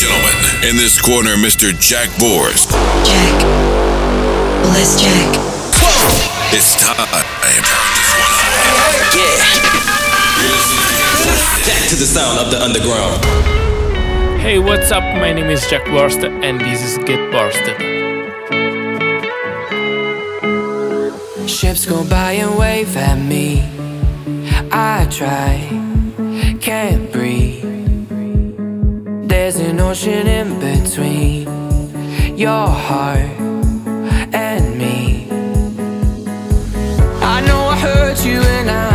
gentlemen, in this corner, Mr. Jack Borst. Jack. Let's Jack. It's time. Yeah. Back to the sound of the underground. Hey, what's up? My name is Jack Borsted, and this is Get Borsted. Ships go by and wave at me. I try, can't breathe. Ocean in between your heart and me. I know I hurt you and I,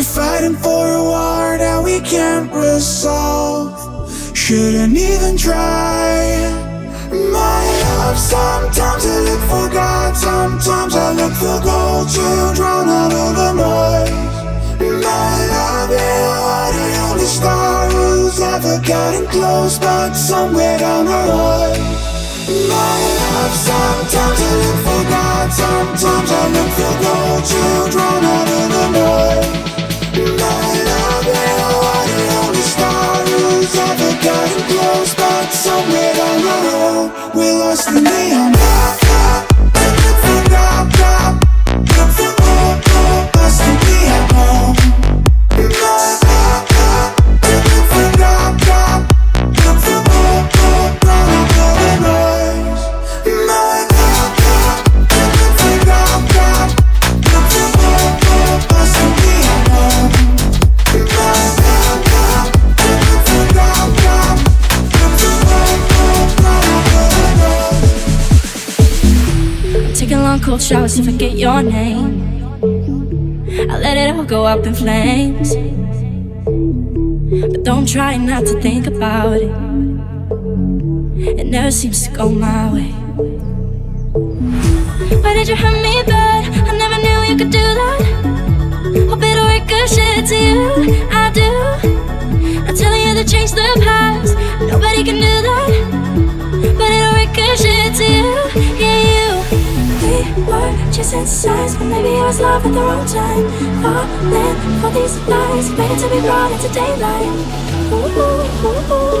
We're fighting for a war that we can't resolve. Shouldn't even try. My love, sometimes I look for God, sometimes I look for gold to drown out all the noise. My love, you are the only star who's ever gotten close, but somewhere down the road. My love, sometimes I look for God, sometimes I look for gold to drown out all the noise. Somewhere down the road, we lost the name. Cold showers to forget your name. I let it all go up in flames. But don't try not to think about it. It never seems to go my way. Why did you hurt me bad? I never knew you could do that. Hope it'll ricochet to you. I do. I'm telling you to change the past. Nobody can do that. But it'll ricochet to you more chasing signs But maybe I was love at the wrong time. Falling for these lies Waiting to be brought into daylight. Ooh, ooh, ooh,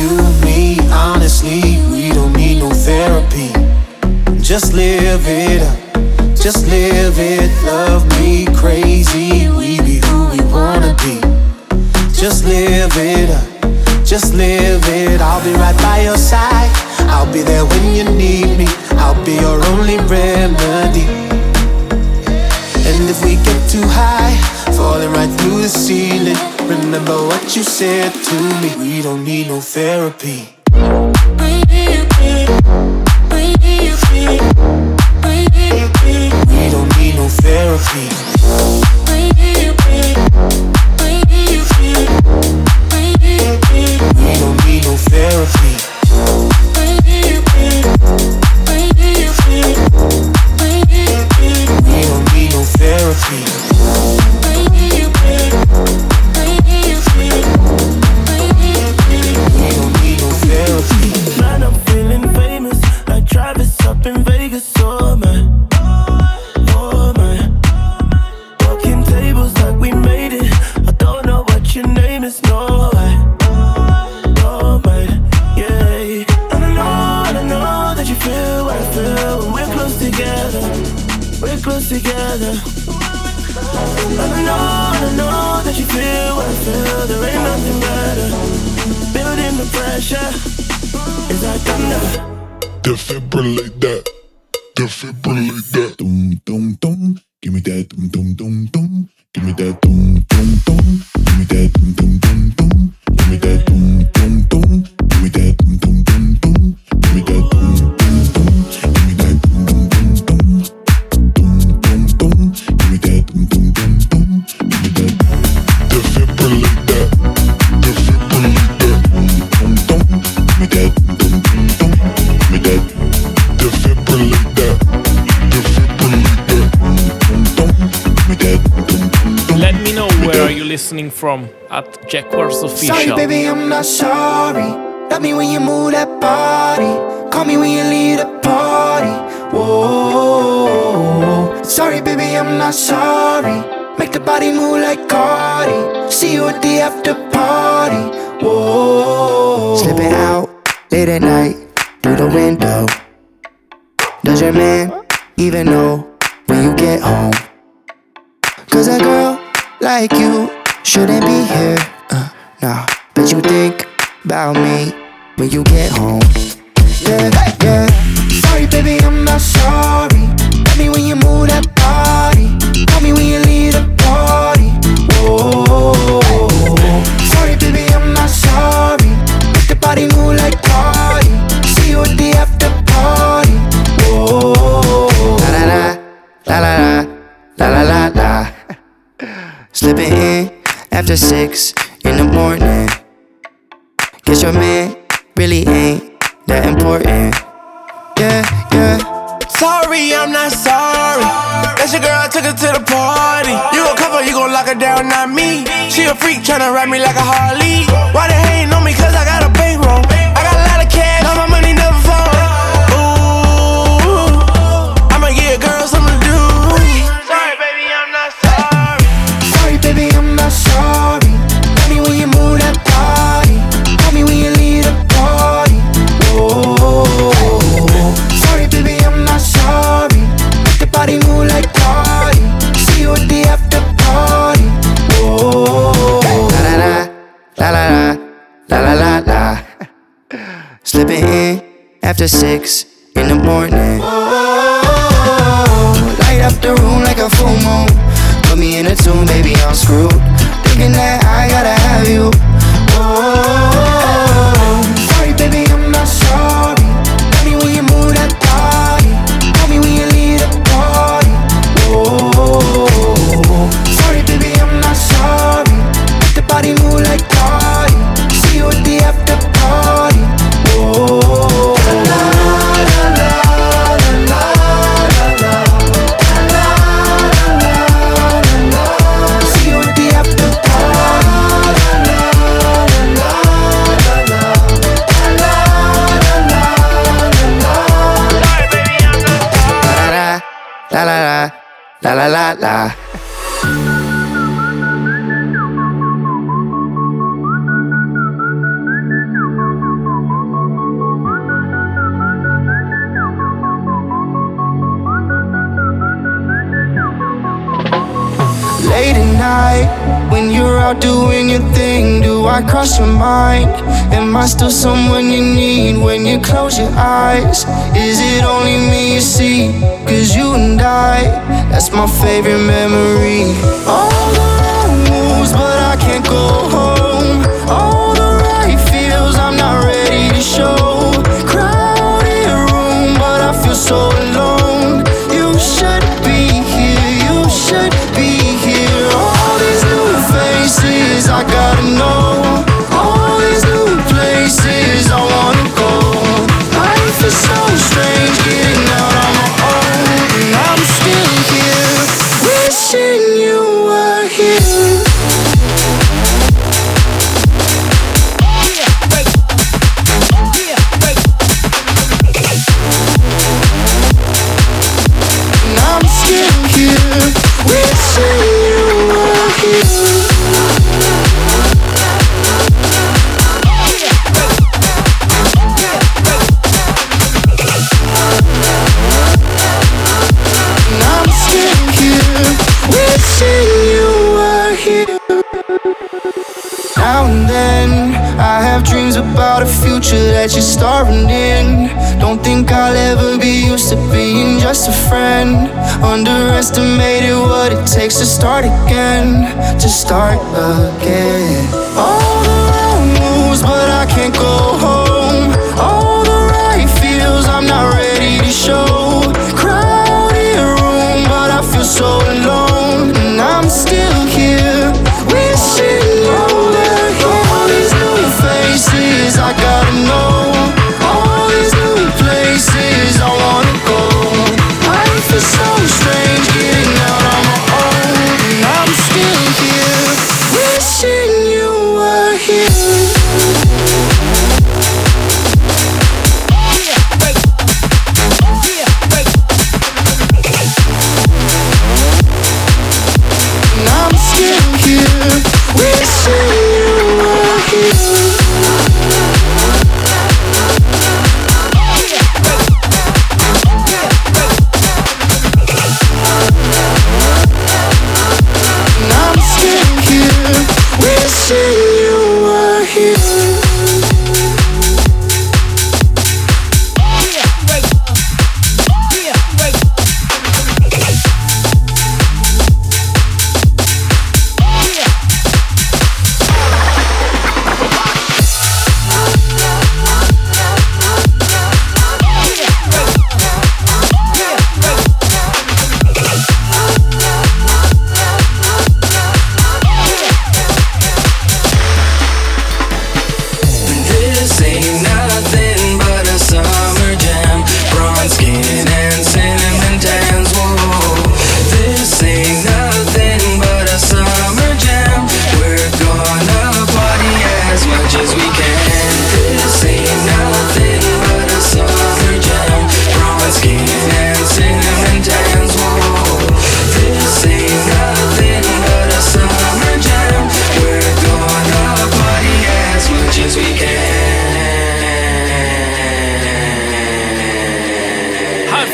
You, me, honestly, we don't need no therapy. Just live it up, just live it. Love me crazy, we be who we wanna be. Just live it up, just live it. I'll be right by your side. I'll be there when you need me. I'll be your only remedy. And if we get too high, falling right through the ceiling, remember what you said to me. We don't need no therapy. We don't need no therapy. Defibrillate that. Defibrillate Let me know where are you listening from at Jack Borst Official. Sorry, baby, I'm not sorry. Love me when you move that body. Call me when you leave the party. Whoa. Sorry, baby, I'm not sorry. Make the body move like Cardi. See you at the after party. Whoa. Slipping out late at night through the window. Does your man even know when you get home? Cause a girl like you shouldn't be here. Uh, nah, but you think about me when you get home. Yeah, yeah. Sorry, baby, I'm not sorry. Love me when you move that body. Call me when you leave the party. Whoa. Sorry, baby, I'm not sorry. Make the body move after six in the morning. Guess your man really ain't that important. Yeah, yeah. Sorry, I'm not sorry. That's your girl, I took her to the party. You gon' cover, you gon' lock her down, not me. She a freak, tryna ride me like a Harley. Why they hating on me? Cause I got a La la la, la la la la. Slipping in after six in the morning. Whoa, light up the room like a full moon. Put me in a tomb, baby, I'm screwed. Thinking that I gotta have you la la out doing your thing, do I cross your mind? Am I still someone you need when you close your eyes? Is it only me you see? Cause you and I, that's my favorite memory. All the wrong moves, but I can't go home. All the right feels, I'm not ready to show. Crowded room, but I feel so alone. That you're starving in. Don't think I'll ever be used to being just a friend. Underestimated what it takes to start again. To start again.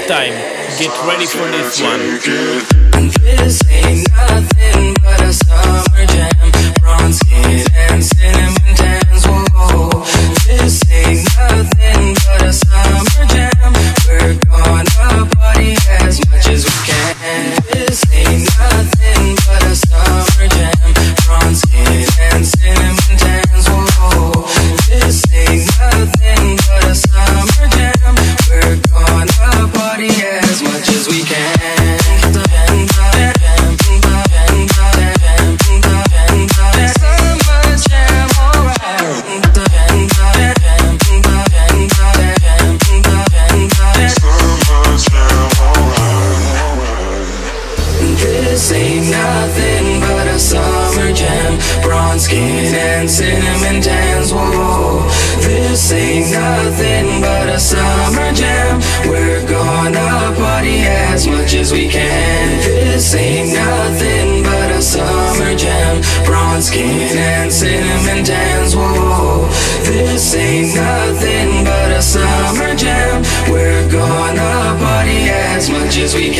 time. Get ready for this one. This ain't nothing but a summer jam. Bronze skin and cinnamon tans. Whoa. This ain't nothing but a summer jam. We're gonna party as much as we can. skin and cinnamon tans. Whoa, this ain't nothing but a summer jam. We're gonna party as much as we can.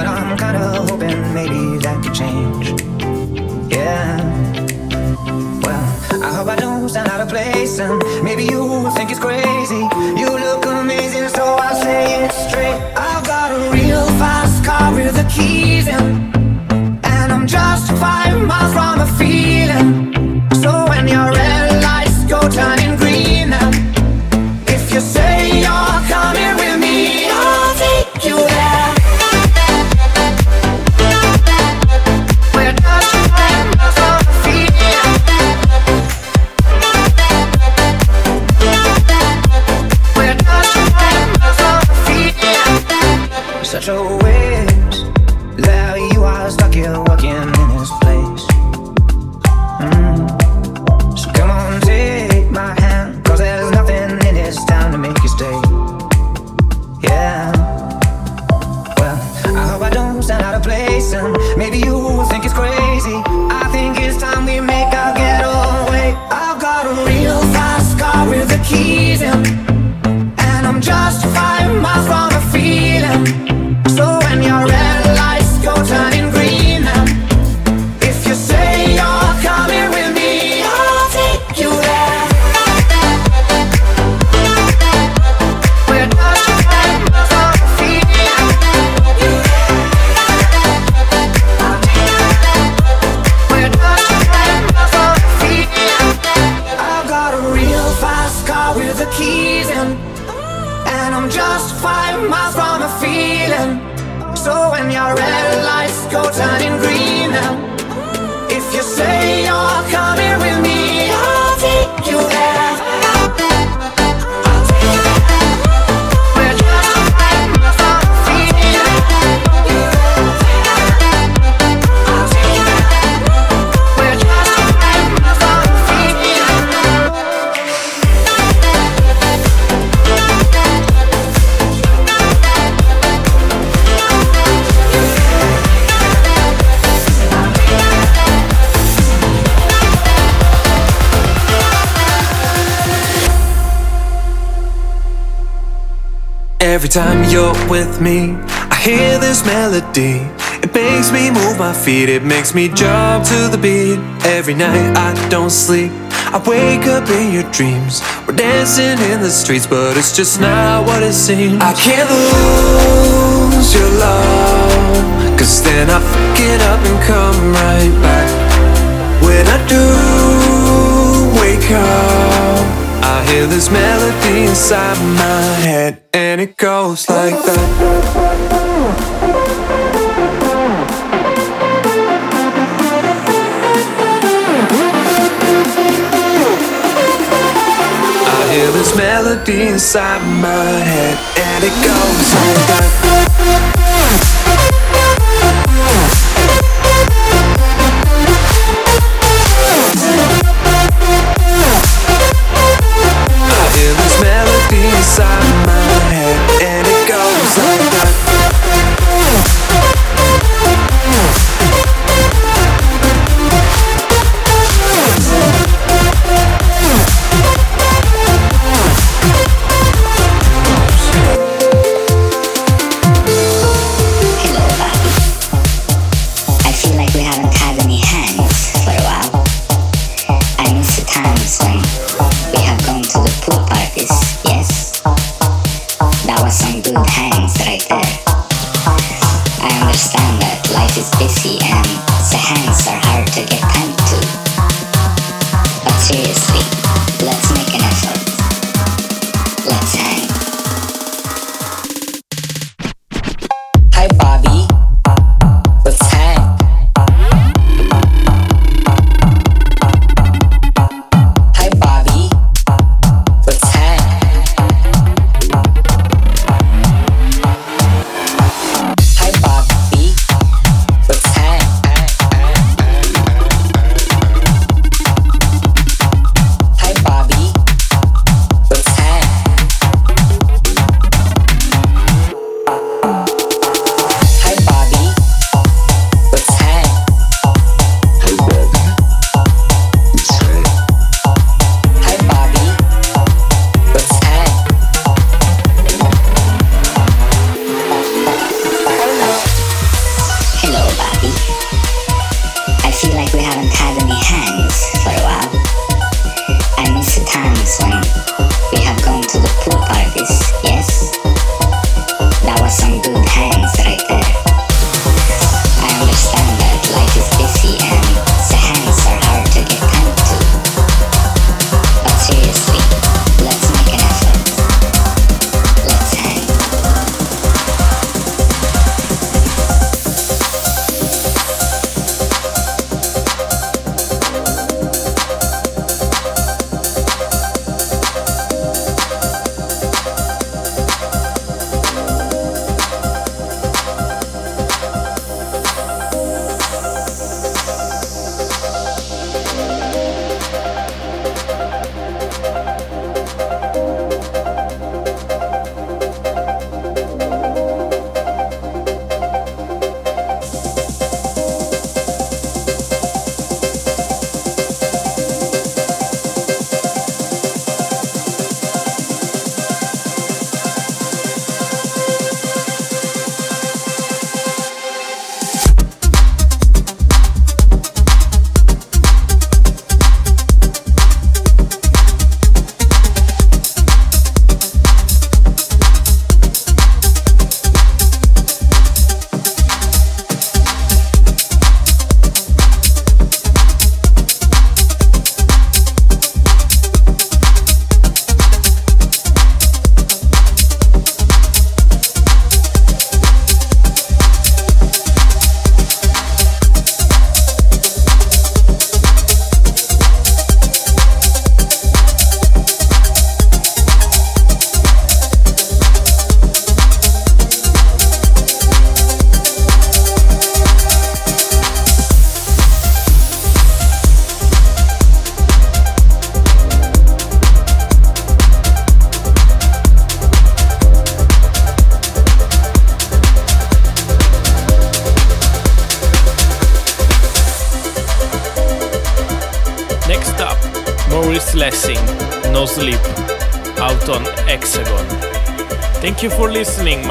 But I'm kinda hoping maybe that could change. Yeah. Well, I hope I don't sound out of place, and maybe Every time you're with me, I hear this melody. It makes me move my feet, it makes me jump to the beat. Every night I don't sleep, I wake up in your dreams. We're dancing in the streets, but it's just not what it seems. I can't lose your love, cause then I fuck it up and come right back. When I do wake up, I hear this melody inside my head, and it goes like that. I hear this melody inside my head, and it goes like that. This melody inside my head,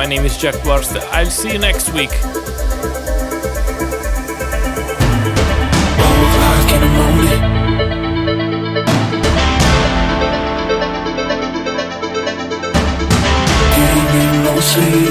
name is Jack Warster. I'll see you next week. sleep.